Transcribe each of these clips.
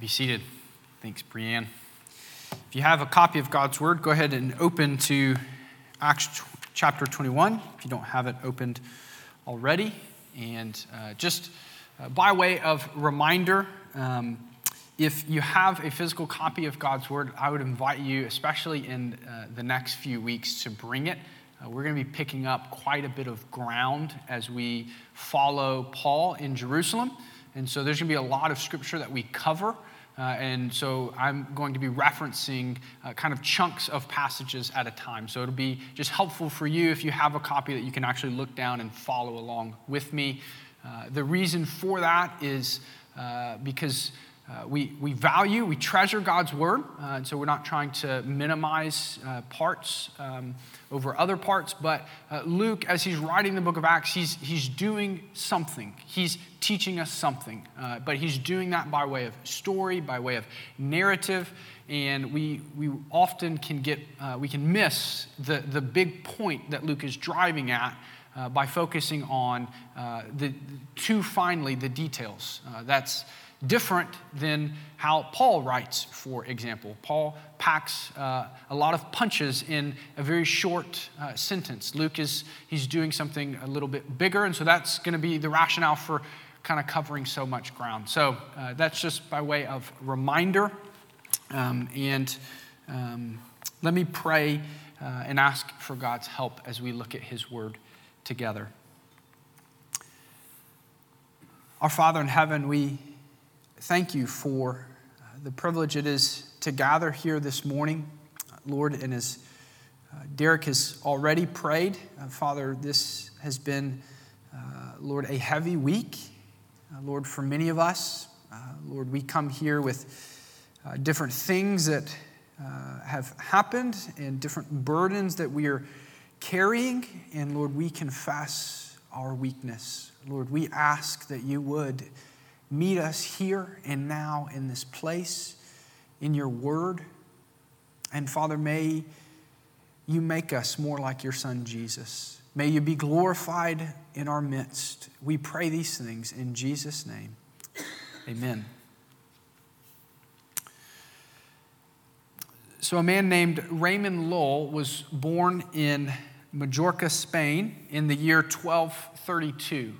Be seated. Thanks, Brianne. If you have a copy of God's Word, go ahead and open to Acts chapter 21 if you don't have it opened already. And uh, just uh, by way of reminder, um, if you have a physical copy of God's Word, I would invite you, especially in uh, the next few weeks, to bring it. Uh, we're going to be picking up quite a bit of ground as we follow Paul in Jerusalem. And so there's going to be a lot of scripture that we cover. Uh, and so I'm going to be referencing uh, kind of chunks of passages at a time. So it'll be just helpful for you if you have a copy that you can actually look down and follow along with me. Uh, the reason for that is uh, because uh, we, we value, we treasure God's word, uh, and so we're not trying to minimize uh, parts um, over other parts. But uh, Luke, as he's writing the book of Acts, he's, he's doing something. He's teaching us something, uh, but he's doing that by way of story, by way of narrative, and we, we often can get, we can miss the, the big point that Luke is driving at. by focusing on the, too finely the details. that's different than how Paul writes, for example. Paul packs uh, a lot of punches in a very short uh, sentence. Luke is he's doing something a little bit bigger, and so that's going to be the rationale for kind of covering so much ground. So uh, that's just by way of reminder. Um, and um, let me pray uh, and ask for God's help as we look at His Word together. Our Father in heaven, we thank you for uh, the privilege it is to gather here this morning. Lord, and as uh, Derek has already prayed, uh, Father, this has been, uh, Lord, a heavy week. Uh, Lord, for many of us, uh, Lord, we come here with different things that have happened and different burdens that we are carrying. And Lord, we confess our weakness. Lord, we ask that you would meet us here and now in this place, in your word. And Father, may you make us more like your Son Jesus. May you be glorified in our midst. We pray these things in Jesus' name. Amen. So, a man named Raymond Lull was born in Majorca, Spain, in the year 1232.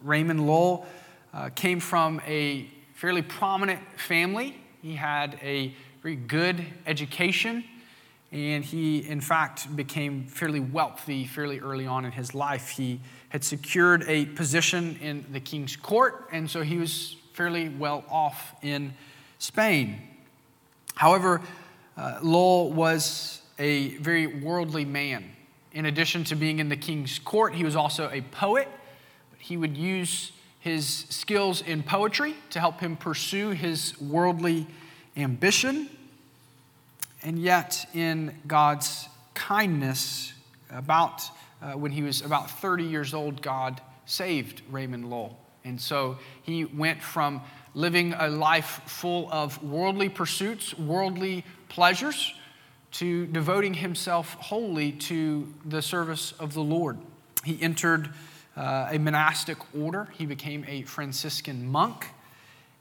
Raymond Lull uh, came from a fairly prominent family. He had a very good education, and he, in fact, became fairly wealthy fairly early on in his life. He had secured a position in the king's court, and so he was fairly well off in Spain. However, uh, Lull was a very worldly man. In addition to being in the king's court, he was also a poet. But he would use his skills in poetry to help him pursue his worldly ambition. And yet, in God's kindness, about uh, when he was about 30 years old, God saved Raymond Lull. And so he went from living a life full of worldly pursuits, worldly pleasures, to devoting himself wholly to the service of the Lord. He entered uh, a monastic order. He became a Franciscan monk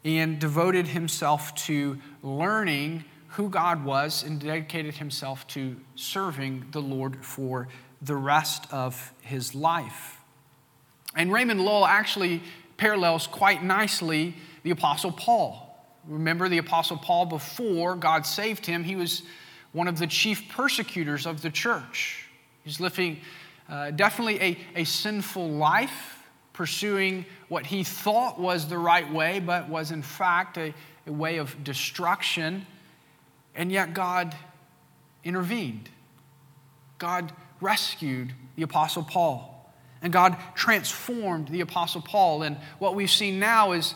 and devoted himself to learning who God was and dedicated himself to serving the Lord for the rest of his life. And Raymond Lull actually parallels quite nicely the Apostle Paul. Remember the Apostle Paul, before God saved him, he was one of the chief persecutors of the church. He's living uh, definitely a, a sinful life, pursuing what he thought was the right way, but was in fact a, a way of destruction. And yet God intervened. God rescued the Apostle Paul. And God transformed the Apostle Paul. And what we've seen now is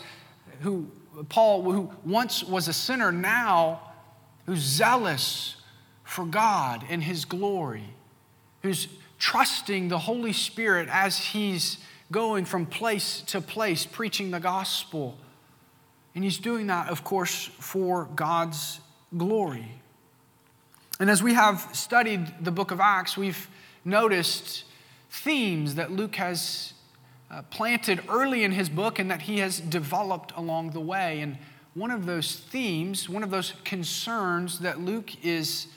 who Paul, who once was a sinner, now who's zealous for God and his glory, who's trusting the Holy Spirit as he's going from place to place preaching the gospel. And he's doing that, of course, for God's glory. And as we have studied the book of Acts, we've noticed themes that Luke has uh, planted early in his book and that he has developed along the way. And one of those themes, one of those concerns that Luke is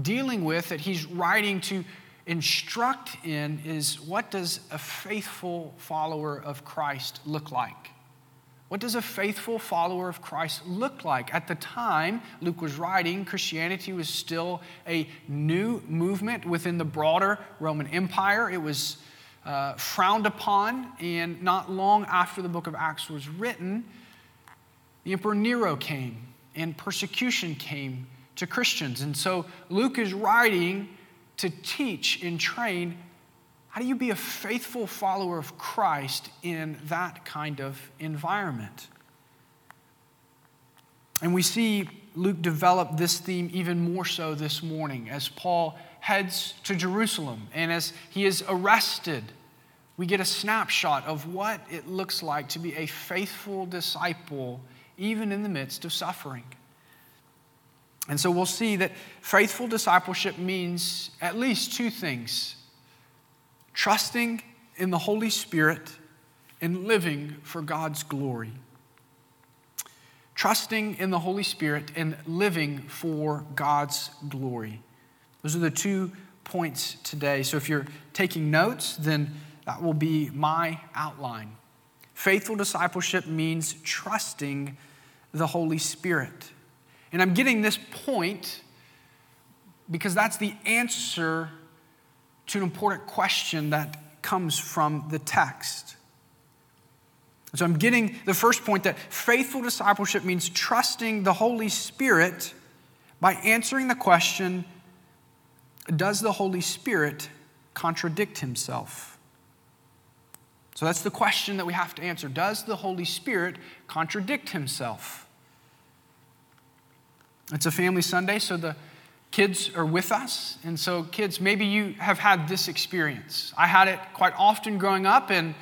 dealing with, that he's writing to instruct in, is what does a faithful follower of Christ look like? What does a faithful follower of Christ look like? At the time Luke was writing, Christianity was still a new movement within the broader Roman Empire. It was uh, frowned upon, and not long after the book of Acts was written, the Emperor Nero came and persecution came to Christians. And so Luke is writing to teach and train how do you be a faithful follower of Christ in that kind of environment? And we see Luke develop this theme even more so this morning as Paul heads to Jerusalem and as he is arrested. We get a snapshot of what it looks like to be a faithful disciple, even in the midst of suffering. And so we'll see that faithful discipleship means at least two things trusting in the Holy Spirit and living for God's glory. Trusting in the Holy Spirit and living for God's glory. Those are the two points today. So if you're taking notes, then that will be my outline. Faithful discipleship means trusting the Holy Spirit. And I'm getting this point because that's the answer to an important question that comes from the text. So I'm getting the first point that faithful discipleship means trusting the Holy Spirit by answering the question Does the Holy Spirit contradict himself? So that's the question that we have to answer. Does the Holy Spirit contradict himself? It's a family Sunday, so the kids are with us. And so, kids, maybe you have had this experience. I had it quite often growing up, and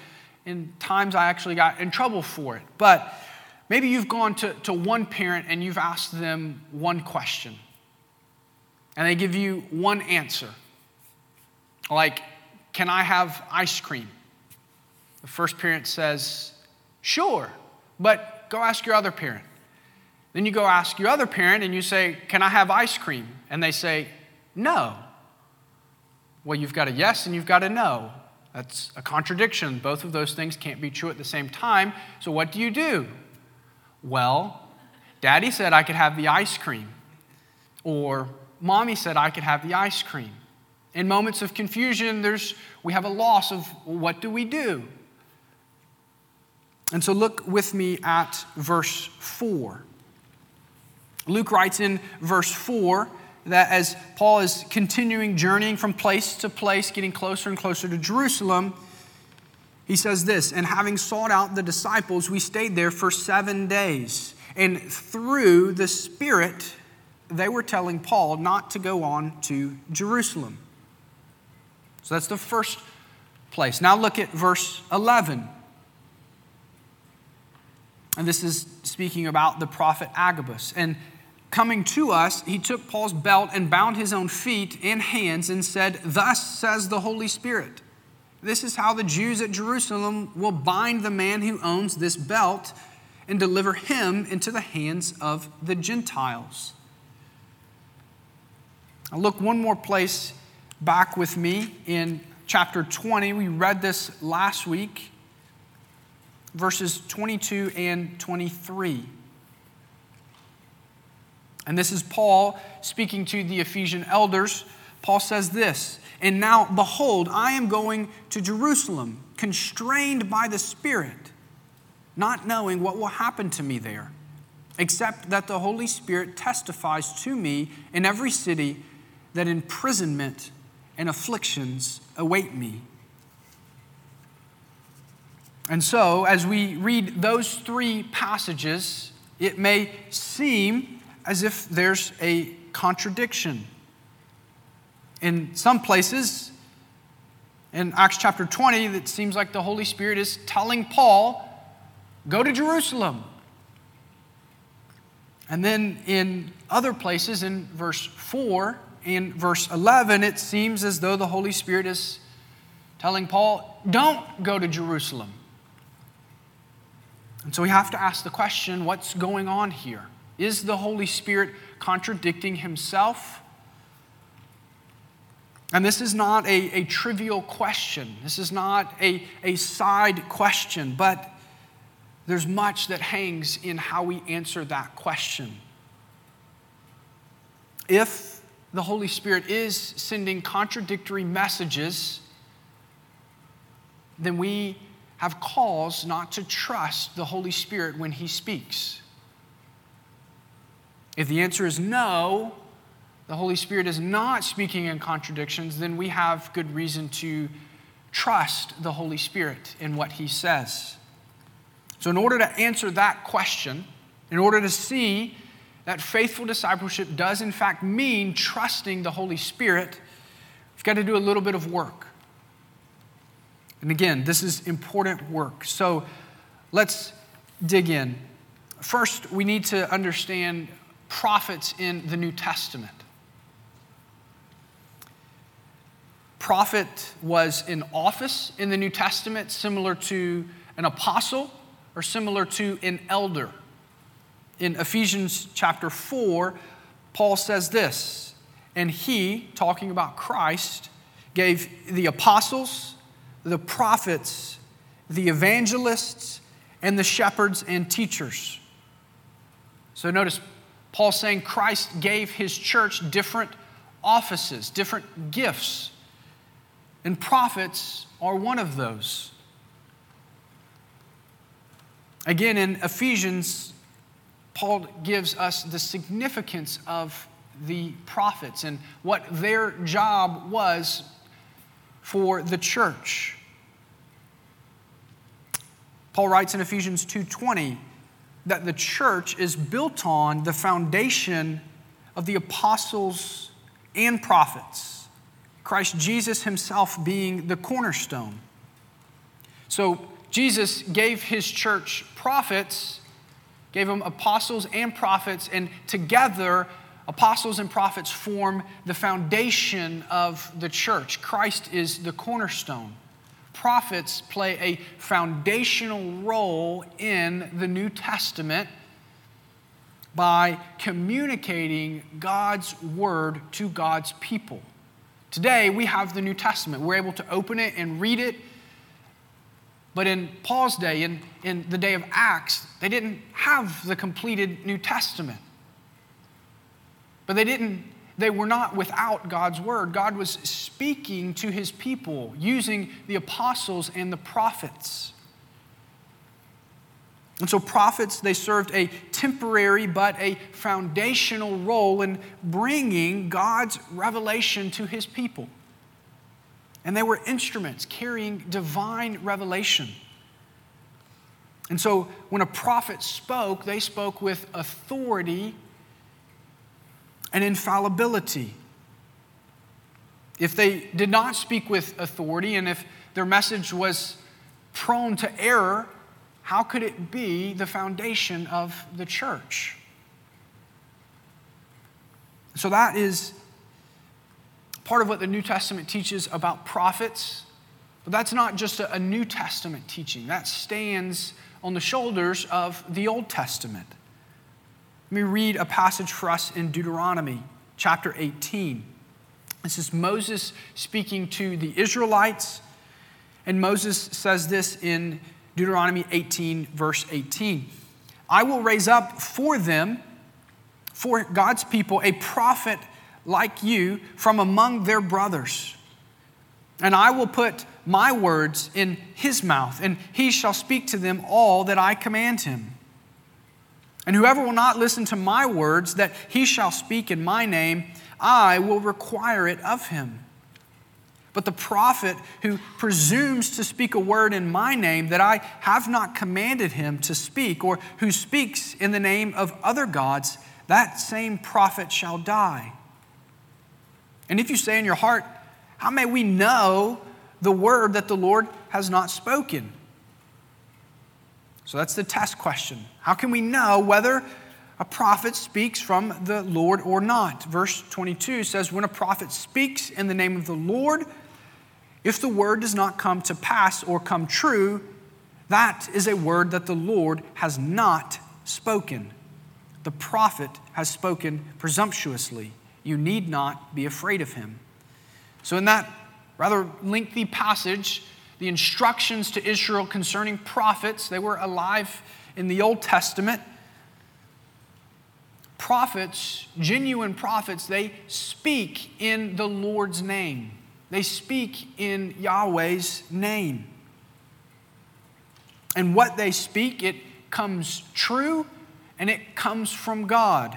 in times I actually got in trouble for it. But maybe you've gone to, to one parent and you've asked them one question, and they give you one answer. Like, can I have ice cream? The first parent says, sure, but go ask your other parent. Then you go ask your other parent and you say, Can I have ice cream? And they say, No. Well, you've got a yes and you've got a no. That's a contradiction. Both of those things can't be true at the same time. So, what do you do? Well, daddy said I could have the ice cream. Or mommy said I could have the ice cream. In moments of confusion, there's, we have a loss of what do we do? And so look with me at verse 4. Luke writes in verse 4 that as Paul is continuing journeying from place to place, getting closer and closer to Jerusalem, he says this And having sought out the disciples, we stayed there for seven days. And through the Spirit, they were telling Paul not to go on to Jerusalem. So that's the first place. Now look at verse 11. And this is speaking about the prophet Agabus. And coming to us, he took Paul's belt and bound his own feet and hands and said, Thus says the Holy Spirit. This is how the Jews at Jerusalem will bind the man who owns this belt and deliver him into the hands of the Gentiles. Now, look one more place back with me in chapter 20. We read this last week, verses 22 and 23. And this is Paul speaking to the Ephesian elders. Paul says this And now, behold, I am going to Jerusalem, constrained by the Spirit, not knowing what will happen to me there, except that the Holy Spirit testifies to me in every city that imprisonment and afflictions await me. And so, as we read those three passages, it may seem as if there's a contradiction. In some places, in Acts chapter 20, it seems like the Holy Spirit is telling Paul, go to Jerusalem. And then in other places, in verse 4 and verse 11, it seems as though the Holy Spirit is telling Paul, don't go to Jerusalem. And so we have to ask the question what's going on here? Is the Holy Spirit contradicting himself? And this is not a, a trivial question. This is not a, a side question, but there's much that hangs in how we answer that question. If the Holy Spirit is sending contradictory messages, then we have cause not to trust the Holy Spirit when He speaks. If the answer is no, the Holy Spirit is not speaking in contradictions, then we have good reason to trust the Holy Spirit in what He says. So, in order to answer that question, in order to see that faithful discipleship does, in fact, mean trusting the Holy Spirit, we've got to do a little bit of work. And again, this is important work. So, let's dig in. First, we need to understand prophets in the New Testament. Prophet was in office in the New Testament, similar to an apostle or similar to an elder. In Ephesians chapter 4, Paul says this, and he, talking about Christ, gave the apostles, the prophets, the evangelists, and the shepherds and teachers. So notice Paul saying Christ gave his church different offices, different gifts, and prophets are one of those. Again, in Ephesians, Paul gives us the significance of the prophets and what their job was for the church. Paul writes in Ephesians 2:20 that the church is built on the foundation of the apostles and prophets, Christ Jesus himself being the cornerstone. So, Jesus gave his church prophets, gave them apostles and prophets, and together, apostles and prophets form the foundation of the church. Christ is the cornerstone prophets play a foundational role in the New Testament by communicating God's word to God's people. Today, we have the New Testament. We're able to open it and read it. But in Paul's day, in, in the day of Acts, they didn't have the completed New Testament. But they didn't they were not without God's word. God was speaking to his people using the apostles and the prophets. And so, prophets, they served a temporary but a foundational role in bringing God's revelation to his people. And they were instruments carrying divine revelation. And so, when a prophet spoke, they spoke with authority and infallibility. If they did not speak with authority and if their message was prone to error, how could it be the foundation of the church? So, that is part of what the New Testament teaches about prophets. But that's not just a, New Testament teaching, that stands on the shoulders of the Old Testament. Let me read a passage for us in Deuteronomy chapter 18. This is Moses speaking to the Israelites, and Moses says this in Deuteronomy 18, verse 18 I will raise up for them, for God's people, a prophet like you from among their brothers. And I will put my words in his mouth, and he shall speak to them all that I command him. And whoever will not listen to my words that he shall speak in my name, I will require it of him. But the prophet who presumes to speak a word in my name that I have not commanded him to speak, or who speaks in the name of other gods, that same prophet shall die. And if you say in your heart, How may we know the word that the Lord has not spoken? So that's the test question. How can we know whether a prophet speaks from the Lord or not? Verse 22 says, When a prophet speaks in the name of the Lord, if the word does not come to pass or come true, That is a word that the Lord has not spoken. The prophet has spoken presumptuously. You need not be afraid of him. So, in that rather lengthy passage, the instructions to Israel concerning prophets, they were alive in the Old Testament. Prophets, genuine prophets, they speak in the Lord's name. They speak in Yahweh's name. And what they speak, it comes true and it comes from God.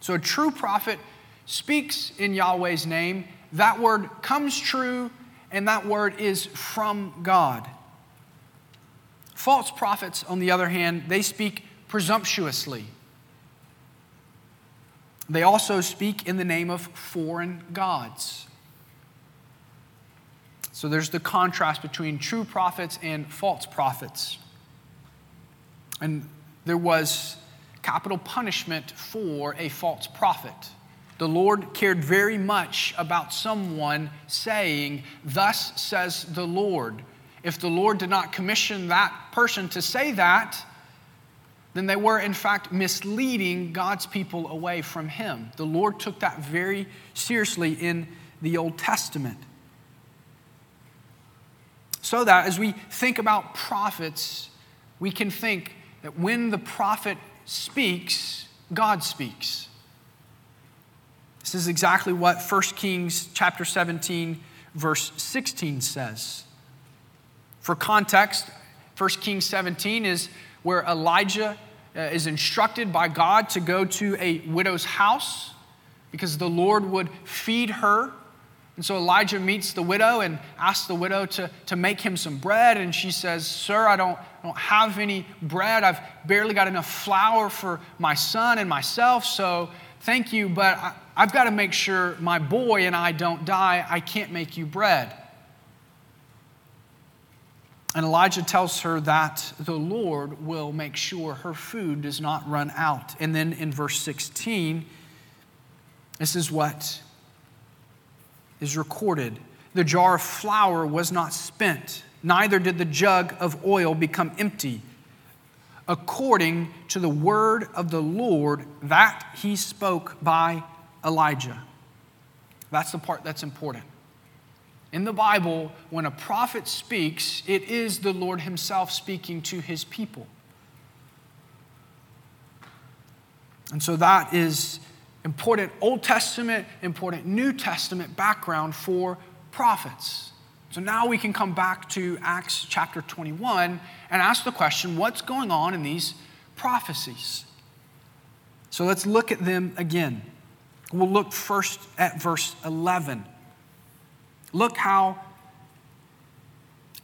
So a true prophet speaks in Yahweh's name. That word comes true and that word is from God. False prophets, on the other hand, they speak presumptuously. They also speak in the name of foreign gods. So there's the contrast between true prophets and false prophets. And there was capital punishment for a false prophet. The Lord cared very much about someone saying, Thus says the Lord. If the Lord did not commission that person to say that, then they were in fact misleading God's people away from Him. The Lord took that very seriously in the Old Testament. So that as we think about prophets, we can think that when the prophet speaks, God speaks. This is exactly what 1 Kings chapter 17 verse 16 says. For context, 1 Kings 17 is where Elijah uh, is instructed by God to go to a widow's house because the Lord would feed her and so Elijah meets the widow and asks the widow to, to make him some bread. And she says, Sir, I don't, I don't have any bread. I've barely got enough flour for my son and myself. So thank you, but I, I've got to make sure my boy and I don't die. I can't make you bread. And Elijah tells her that the Lord will make sure her food does not run out. And then in verse 16, this is what is recorded. The jar of flour was not spent, neither did the jug of oil become empty, according to the word of the Lord that he spoke by Elijah. That's the part that's important. In the Bible, when a prophet speaks, it is the Lord himself speaking to his people. And so that is important Old Testament, important New Testament background for prophets. So now we can come back to Acts chapter 21 and ask the question what's going on in these prophecies? So let's look at them again. We'll look first at verse 11. Look how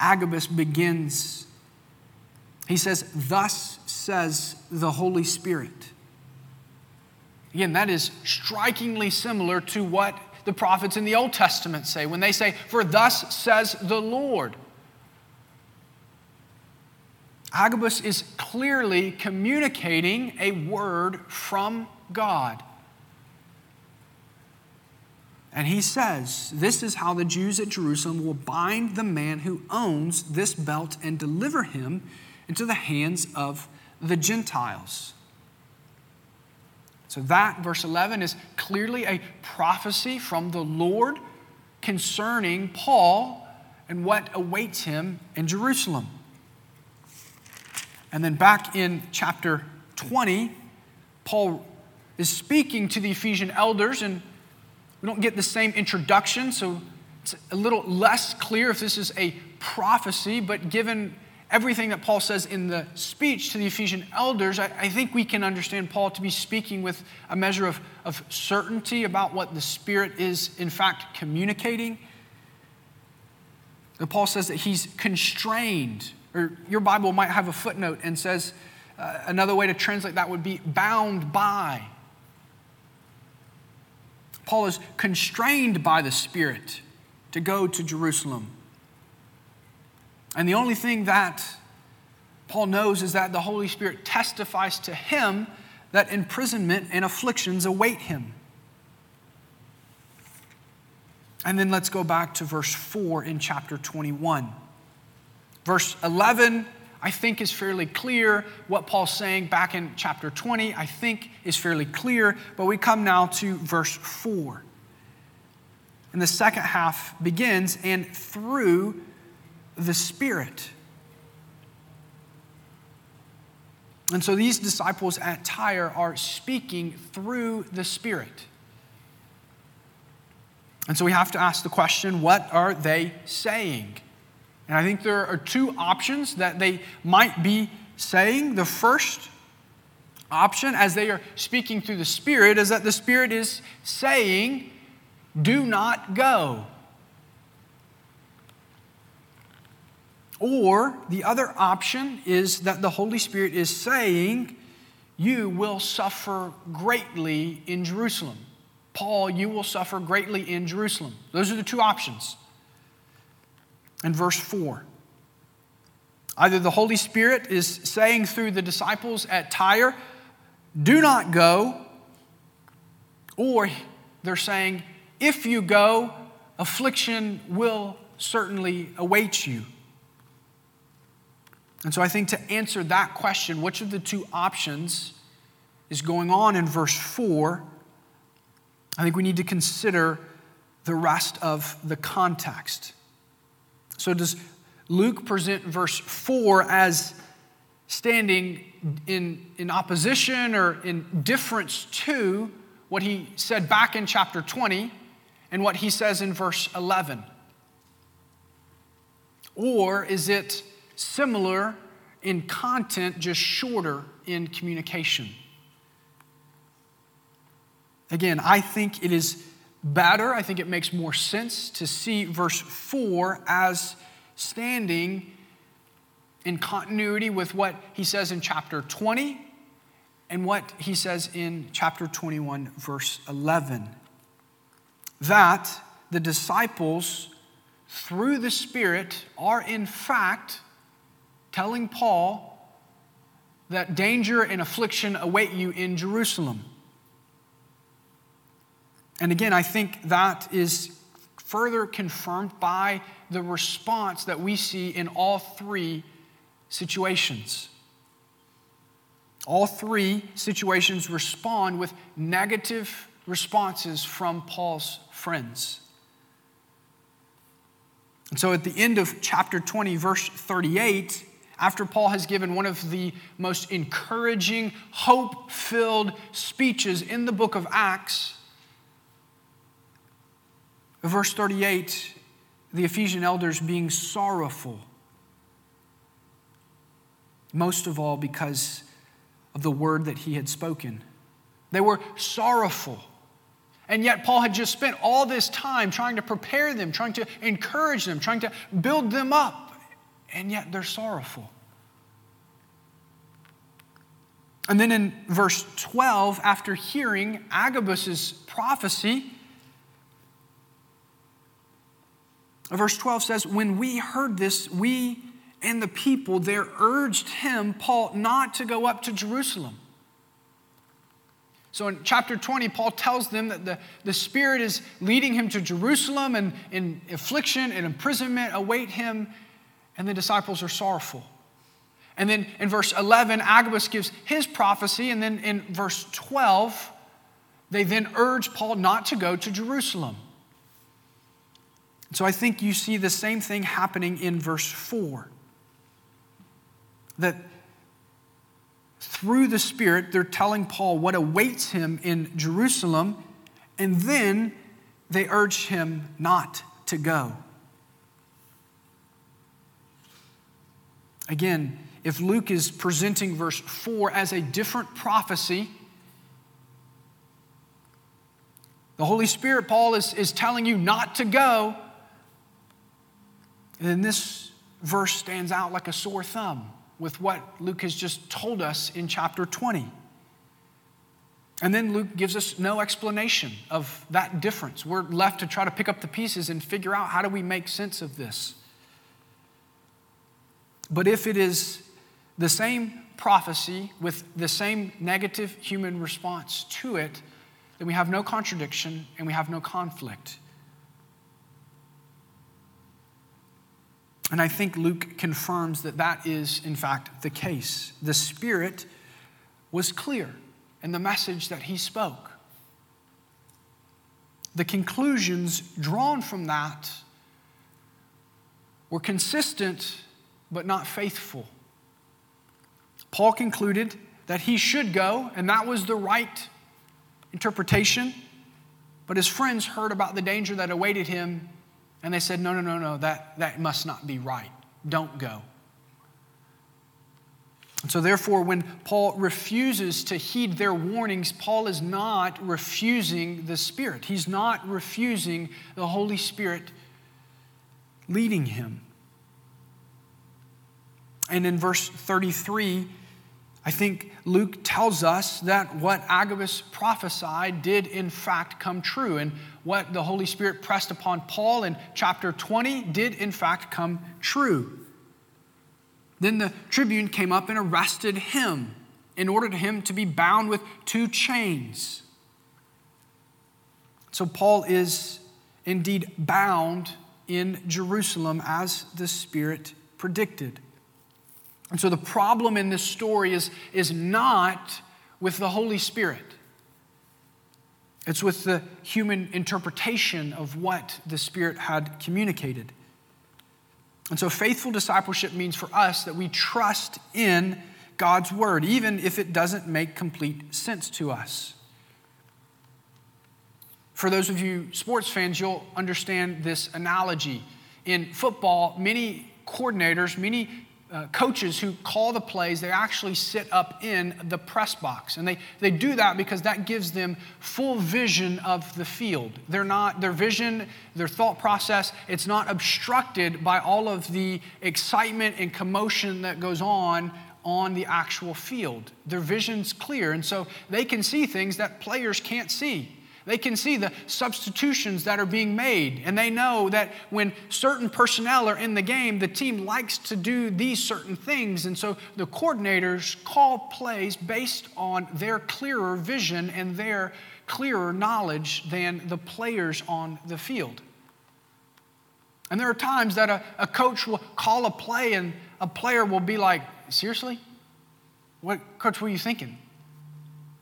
Agabus begins. He says, Thus says the Holy Spirit. Again, that is strikingly similar to what the prophets in the Old Testament say when they say, For thus says the Lord. Agabus is clearly communicating a word from God. And he says, This is how the Jews at Jerusalem will bind the man who owns this belt and deliver him into the hands of the Gentiles. So, that, verse 11, is clearly a prophecy from the Lord concerning Paul and what awaits him in Jerusalem. And then back in chapter 20, Paul is speaking to the Ephesian elders, and we don't get the same introduction, so it's a little less clear if this is a prophecy, but given everything that Paul says in the speech to the Ephesian elders, I, I, think we can understand Paul to be speaking with a measure of, of certainty about what the Spirit is, in fact, communicating. And Paul says that he's constrained, or your Bible might have a footnote and says uh, another way to translate that would be bound by. Paul is constrained by the Spirit to go to Jerusalem. And the only thing that Paul knows is that the Holy Spirit testifies to him that imprisonment and afflictions await him. And then let's go back to verse 4 in chapter 21. Verse 11, I think, is fairly clear. What Paul's saying back in chapter 20, I think, is fairly clear. But we come now to verse 4. And the second half begins, and through the Spirit. And so these disciples at Tyre are speaking through the Spirit. And so we have to ask the question what are they saying? And I think there are two options that they might be saying. The first option, as they are speaking through the Spirit, is that the Spirit is saying, Do not go. Or the other option is that the Holy Spirit is saying, You will suffer greatly in Jerusalem. Paul, you will suffer greatly in Jerusalem. Those are the two options. In verse 4, either the Holy Spirit is saying through the disciples at Tyre, Do not go, or they're saying, If you go, affliction will certainly await you. And so I think to answer that question, which of the two options is going on in verse 4, I think we need to consider the rest of the context. So, does Luke present verse 4 as standing in, in opposition or in difference to what he said back in chapter 20 and what he says in verse 11? Or is it similar in content, just shorter in communication. Again, I think it is better, I think it makes more sense to see verse 4 as standing in continuity with what he says in chapter 20 and what he says in chapter 21, verse 11. That the disciples, through the Spirit, are in fact telling Paul that danger and affliction await you in Jerusalem. And again, I think that is further confirmed by the response that we see in all three situations. All three situations respond with negative responses from Paul's friends. And so at the end of chapter 20, verse 38, after Paul has given one of the most encouraging, hope filled speeches in the book of Acts, verse 38, the Ephesian elders being sorrowful, most of all because of the word that he had spoken. They were sorrowful. And yet, Paul had just spent all this time trying to prepare them, trying to encourage them, trying to build them up and yet they're sorrowful. And then in verse 12, after hearing Agabus's prophecy, verse 12 says, When we heard this, we and the people there urged him, Paul, not to go up to Jerusalem. So in chapter 20, Paul tells them that the, the Spirit is leading him to Jerusalem, and in affliction and imprisonment await him and the disciples are sorrowful. And then in verse 11, Agabus gives his prophecy, and then in verse 12, they then urge Paul not to go to Jerusalem. So I think you see the same thing happening in verse 4. That through the Spirit, they're telling Paul what awaits him in Jerusalem, and then they urge him not to go. Again, if Luke is presenting verse 4 as a different prophecy, the Holy Spirit, Paul, is, is telling you not to go, then this verse stands out like a sore thumb with what Luke has just told us in chapter 20. And then Luke gives us no explanation of that difference. We're left to try to pick up the pieces and figure out how do we make sense of this. But if it is the same prophecy with the same negative human response to it, then we have no contradiction and we have no conflict. And I think Luke confirms that that is, in fact, the case. The Spirit was clear in the message that he spoke. The conclusions drawn from that were consistent but not faithful. Paul concluded that he should go, and that was the right interpretation. But his friends heard about the danger that awaited him, and they said, No, no, no, no, that, that must not be right. Don't go. And so, therefore, when Paul refuses to heed their warnings, Paul is not refusing the Spirit. He's not refusing the Holy Spirit leading him. And in verse 33, I think Luke tells us that what Agabus prophesied did in fact come true. And what the Holy Spirit pressed upon Paul in chapter 20 did in fact come true. Then the tribune came up and arrested him in order to him to be bound with two chains. So Paul is indeed bound in Jerusalem as the Spirit predicted. And so the problem in this story is, is not with the Holy Spirit. It's with the human interpretation of what the Spirit had communicated. And so faithful discipleship means for us that we trust in God's word, even if it doesn't make complete sense to us. For those of you sports fans, you'll understand this analogy. In football, many coordinators, many uh, coaches who call the plays, they actually sit up in the press box. And they, they do that because that gives them full vision of the field. They're not, their vision, their thought process, it's not obstructed by all of the excitement and commotion that goes on on the actual field. Their vision's clear, and so they can see things that players can't see. They can see the substitutions that are being made, and they know that when certain personnel are in the game, the team likes to do these certain things. And so the coordinators call plays based on their clearer vision and their clearer knowledge than the players on the field. And there are times that a, a coach will call a play, and a player will be like, Seriously? What, coach, what are you thinking?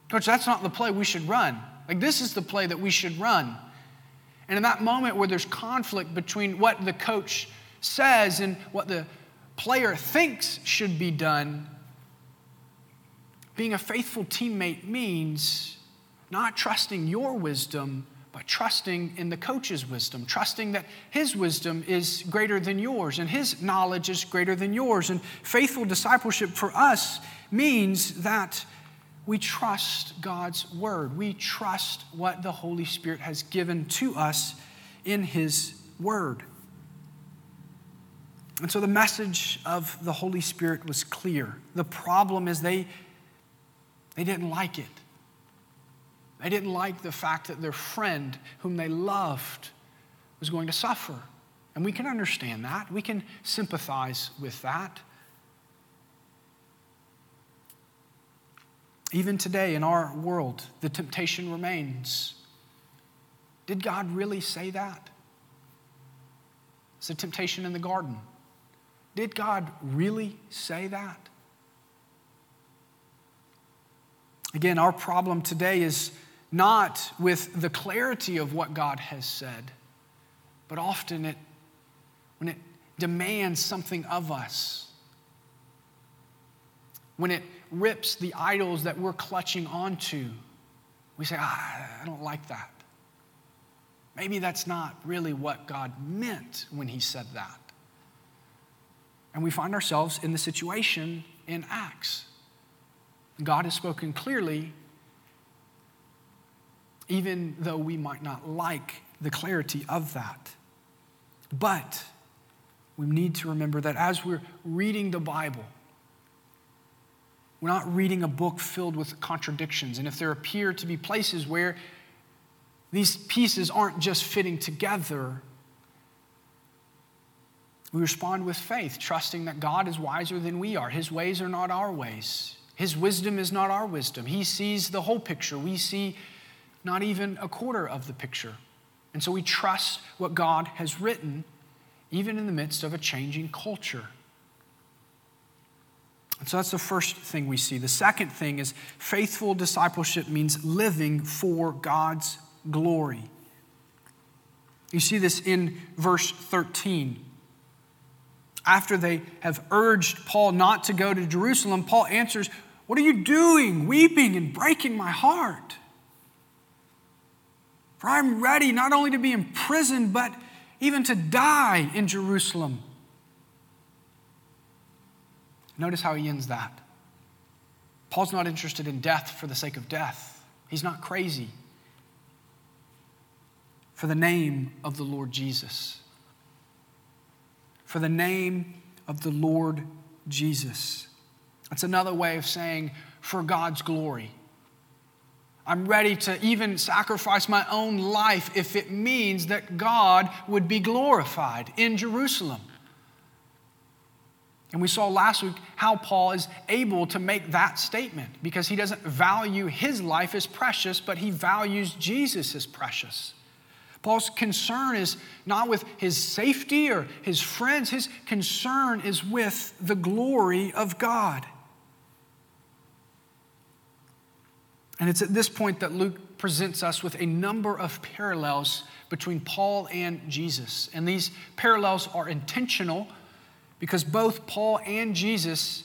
Coach, that's not the play we should run. Like, this is the play that we should run. And in that moment where there's conflict between what the coach says and what the player thinks should be done, being a faithful teammate means not trusting your wisdom, but trusting in the coach's wisdom, trusting that his wisdom is greater than yours and his knowledge is greater than yours. And faithful discipleship for us means that we trust God's word. We trust what the Holy Spirit has given to us in His word. And so the message of the Holy Spirit was clear. The problem is they, they didn't like it. They didn't like the fact that their friend, whom they loved, was going to suffer. And we can understand that. We can sympathize with that. Even today in our world, the temptation remains. Did God really say that? It's a temptation in the garden. Did God really say that? Again, our problem today is not with the clarity of what God has said, but often it, when it demands something of us, when it rips the idols that we're clutching onto, we say, ah, I don't like that. Maybe that's not really what God meant when He said that. And we find ourselves in the situation in Acts. God has spoken clearly, even though we might not like the clarity of that. But we need to remember that as we're reading the Bible, we're not reading a book filled with contradictions. And if there appear to be places where these pieces aren't just fitting together, we respond with faith, trusting that God is wiser than we are. His ways are not our ways, His wisdom is not our wisdom. He sees the whole picture. We see not even a quarter of the picture. And so we trust what God has written even in the midst of a changing culture. And so that's the first thing we see. The second thing is faithful discipleship means living for God's glory. You see this in verse 13. After they have urged Paul not to go to Jerusalem, Paul answers, What are you doing, weeping and breaking my heart? For I'm ready not only to be imprisoned, but even to die in Jerusalem. Notice how he ends that. Paul's not interested in death for the sake of death, he's not crazy. For the name of the Lord Jesus. For the name of the Lord Jesus. That's another way of saying, for God's glory. I'm ready to even sacrifice my own life if it means that God would be glorified in Jerusalem. And we saw last week how Paul is able to make that statement because he doesn't value his life as precious, but he values Jesus as precious. Paul's concern is not with his safety or his friends, his concern is with the glory of God. And it's at this point that Luke presents us with a number of parallels between Paul and Jesus. And these parallels are intentional because both Paul and Jesus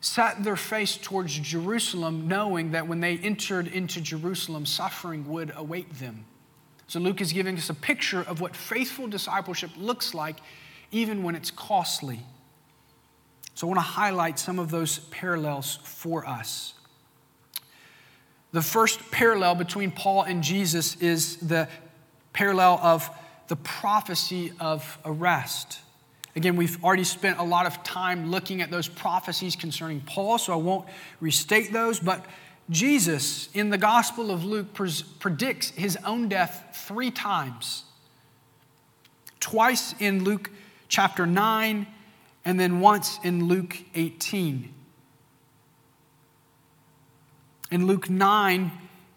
set their face towards Jerusalem, knowing that when they entered into Jerusalem, suffering would await them. So Luke is giving us a picture of what faithful discipleship looks like, even when it's costly. So I want to highlight some of those parallels for us. The first parallel between Paul and Jesus is the parallel of the prophecy of arrest. Again, we've already spent a lot of time looking at those prophecies concerning Paul, so I won't restate those, but Jesus in the Gospel of Luke predicts his own death three times. Twice in Luke chapter 9, and then once in Luke 18. In Luke 9,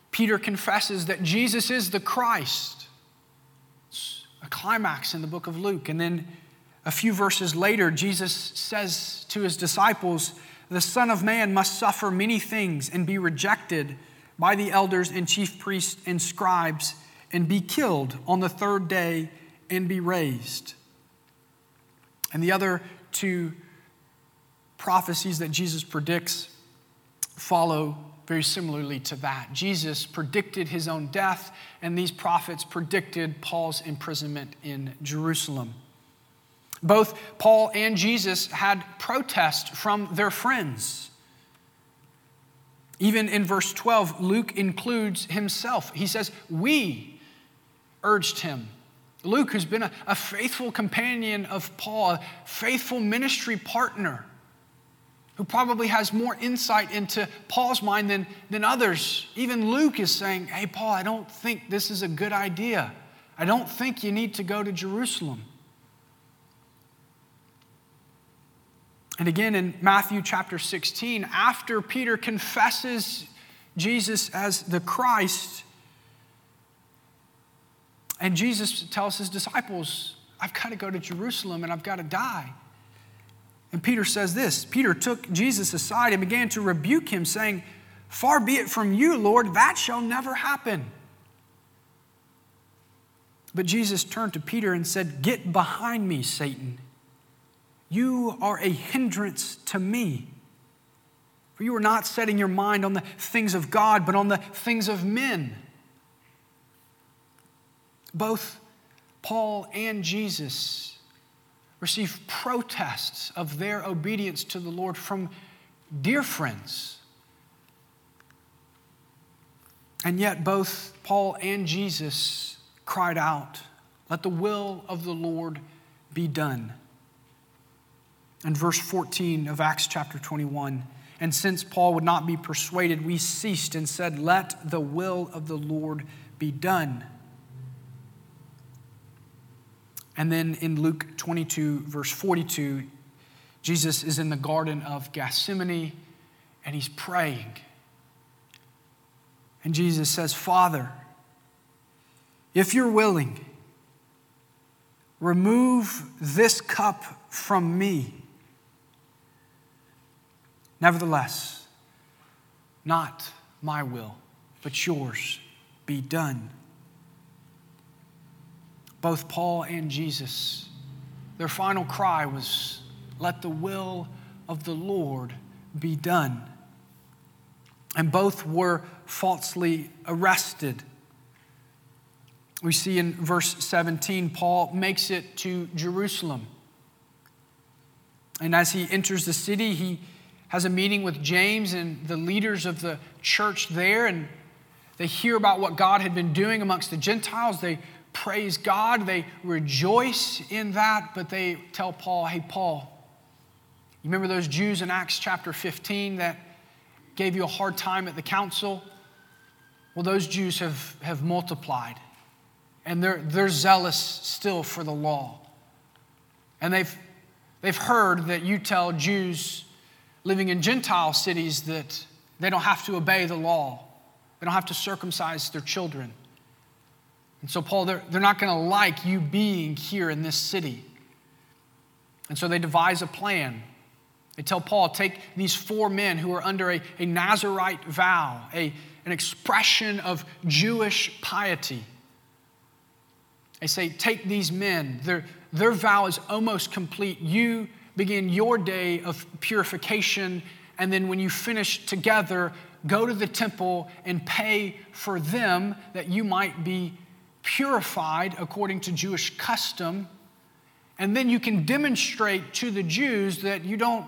Peter confesses that Jesus is the Christ. It's a climax in the book of Luke. And then a few verses later, Jesus says to his disciples, The Son of Man must suffer many things and be rejected by the elders and chief priests and scribes and be killed on the third day and be raised. And the other two prophecies that Jesus predicts follow very similarly to that. Jesus predicted his own death, and these prophets predicted Paul's imprisonment in Jerusalem. Both Paul and Jesus had protest from their friends. Even in verse 12, Luke includes himself. He says, We urged him. Luke, who's been a, a faithful companion of Paul, a faithful ministry partner, who probably has more insight into Paul's mind than, than others. Even Luke is saying, Hey, Paul, I don't think this is a good idea. I don't think you need to go to Jerusalem. And again in Matthew chapter 16, after Peter confesses Jesus as the Christ, and Jesus tells his disciples, I've got to go to Jerusalem and I've got to die. And Peter says this Peter took Jesus aside and began to rebuke him, saying, Far be it from you, Lord, that shall never happen. But Jesus turned to Peter and said, Get behind me, Satan. You are a hindrance to me. For you are not setting your mind on the things of God, but on the things of men. Both Paul and Jesus receive protests of their obedience to the Lord from dear friends. And yet, both Paul and Jesus cried out, Let the will of the Lord be done. In verse 14 of Acts chapter 21, and since Paul would not be persuaded, we ceased and said, Let the will of the Lord be done. And then in Luke 22, verse 42, Jesus is in the Garden of Gethsemane and he's praying. And Jesus says, Father, if you're willing, Remove this cup from me. Nevertheless, not my will, but yours be done. Both Paul and Jesus, their final cry was, Let the will of the Lord be done. And both were falsely arrested. We see in verse 17, Paul makes it to Jerusalem. And as he enters the city, he has a meeting with James and the leaders of the church there, and they hear about what God had been doing amongst the Gentiles. They praise God, they rejoice in that, but they tell Paul, hey, Paul, you remember those Jews in Acts chapter 15 that gave you a hard time at the council? Well, those Jews have, have multiplied and they're, they're zealous still for the law. And they've, they've heard that you tell Jews living in Gentile cities that they don't have to obey the law, they don't have to circumcise their children. And so, Paul, they're, they're not going to like you being here in this city. And so they devise a plan. They tell Paul, take these four men who are under a, a Nazarite vow, a, an expression of Jewish piety. They say, Take these men. Their, their vow is almost complete. You begin your day of purification, and then when you finish together, go to the temple and pay for them that you might be purified according to Jewish custom. And then you can demonstrate to the Jews that you don't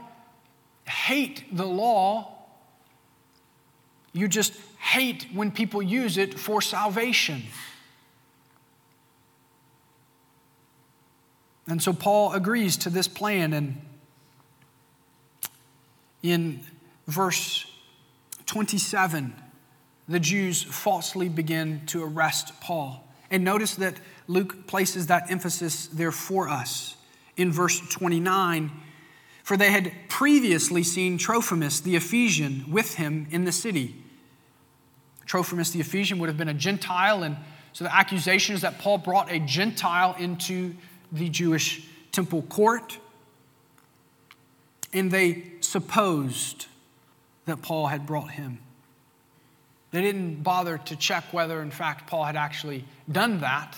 hate the law, you just hate when people use it for salvation. And so Paul agrees to this plan. And in verse 27, the Jews falsely begin to arrest Paul. And notice that Luke places that emphasis there for us. In verse 29, for they had previously seen Trophimus the Ephesian with him in the city. Trophimus the Ephesian would have been a Gentile, and so the accusation is that Paul brought a Gentile into the Jewish temple court, and they supposed that Paul had brought him. They didn't bother to check whether, in fact, Paul had actually done that.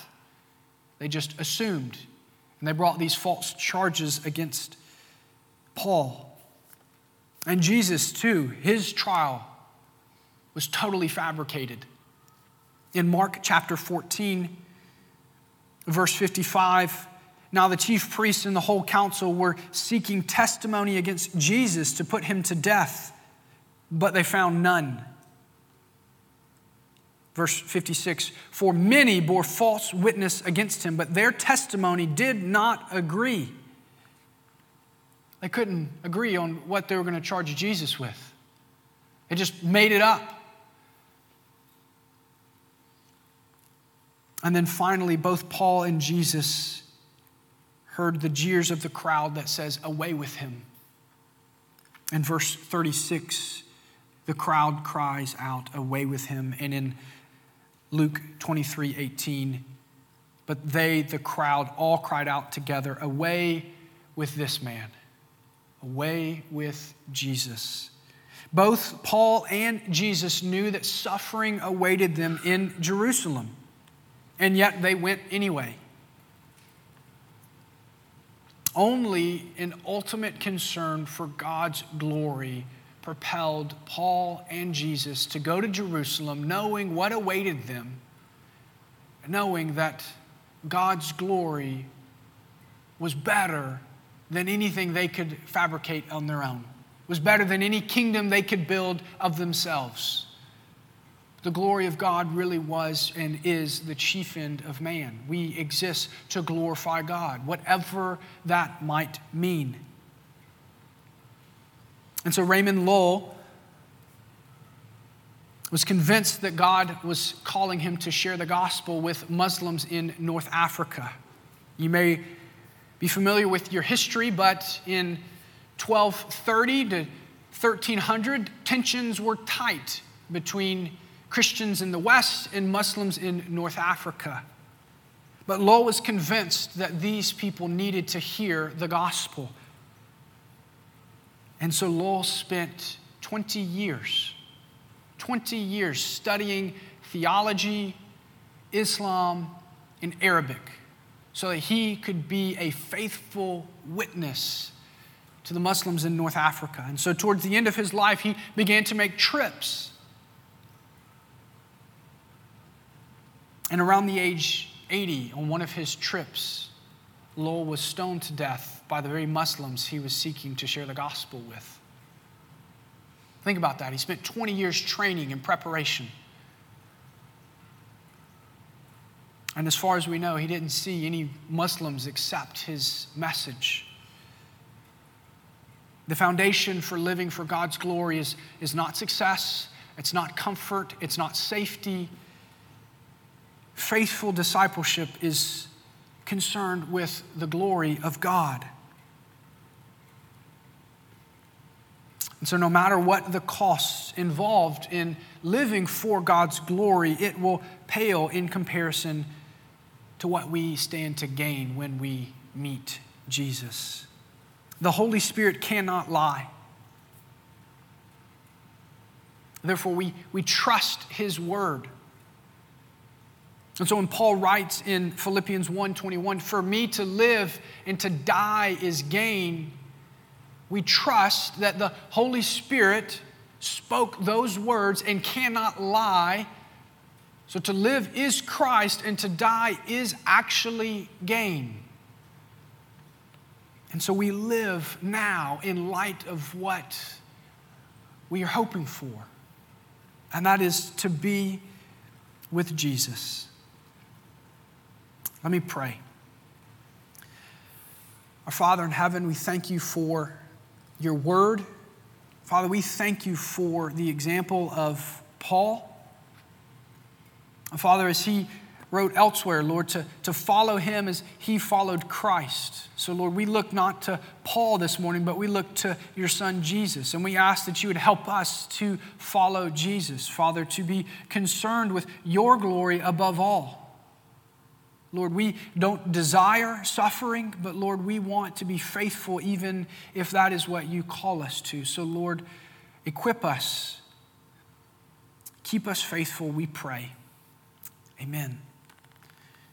They just assumed. And they brought these false charges against Paul. And Jesus, too, his trial was totally fabricated. In Mark chapter 14, verse 55, now, the chief priests and the whole council were seeking testimony against Jesus to put him to death, but they found none. Verse 56 For many bore false witness against him, but their testimony did not agree. They couldn't agree on what they were going to charge Jesus with, they just made it up. And then finally, both Paul and Jesus heard the jeers of the crowd that says, Away with him. In verse 36, the crowd cries out, Away with him. And in Luke 23 18, but they, the crowd, all cried out together, Away with this man, away with Jesus. Both Paul and Jesus knew that suffering awaited them in Jerusalem, and yet they went anyway. Only an ultimate concern for God's glory propelled Paul and Jesus to go to Jerusalem knowing what awaited them, knowing that God's glory was better than anything they could fabricate on their own, was better than any kingdom they could build of themselves the glory of God really was and is the chief end of man. We exist to glorify God, whatever that might mean. And so Raymond Lull was convinced that God was calling him to share the gospel with Muslims in North Africa. You may be familiar with your history, but in 1230 to 1300, tensions were tight between Christians in the West and Muslims in North Africa. But Lowell was convinced that these people needed to hear the gospel. And so Lowell spent 20 years, 20 years studying theology, Islam, and Arabic so that he could be a faithful witness to the Muslims in North Africa. And so, towards the end of his life, he began to make trips. And around the age 80, on one of his trips, Lowell was stoned to death by the very Muslims he was seeking to share the gospel with. Think about that. He spent 20 years training and preparation. And as far as we know, he didn't see any Muslims accept his message. The foundation for living for God's glory is, is not success, it's not comfort, it's not safety. Faithful discipleship is concerned with the glory of God. And so, no matter what the costs involved in living for God's glory, it will pale in comparison to what we stand to gain when we meet Jesus. The Holy Spirit cannot lie. Therefore, we, we trust His word. And so when Paul writes in Philippians 1:21, "For me to live and to die is gain," we trust that the Holy Spirit spoke those words and cannot lie. So to live is Christ and to die is actually gain. And so we live now in light of what we are hoping for, and that is to be with Jesus. Let me pray. Our Father in heaven, we thank you for your word. Father, we thank you for the example of Paul. Father, as he wrote elsewhere, Lord, to, to follow him as he followed Christ. So, Lord, we look not to Paul this morning, but we look to your son Jesus. And we ask that you would help us to follow Jesus, Father, to be concerned with your glory above all. Lord, we don't desire suffering, but Lord, we want to be faithful even if that is what you call us to. So, Lord, equip us. Keep us faithful, we pray. Amen.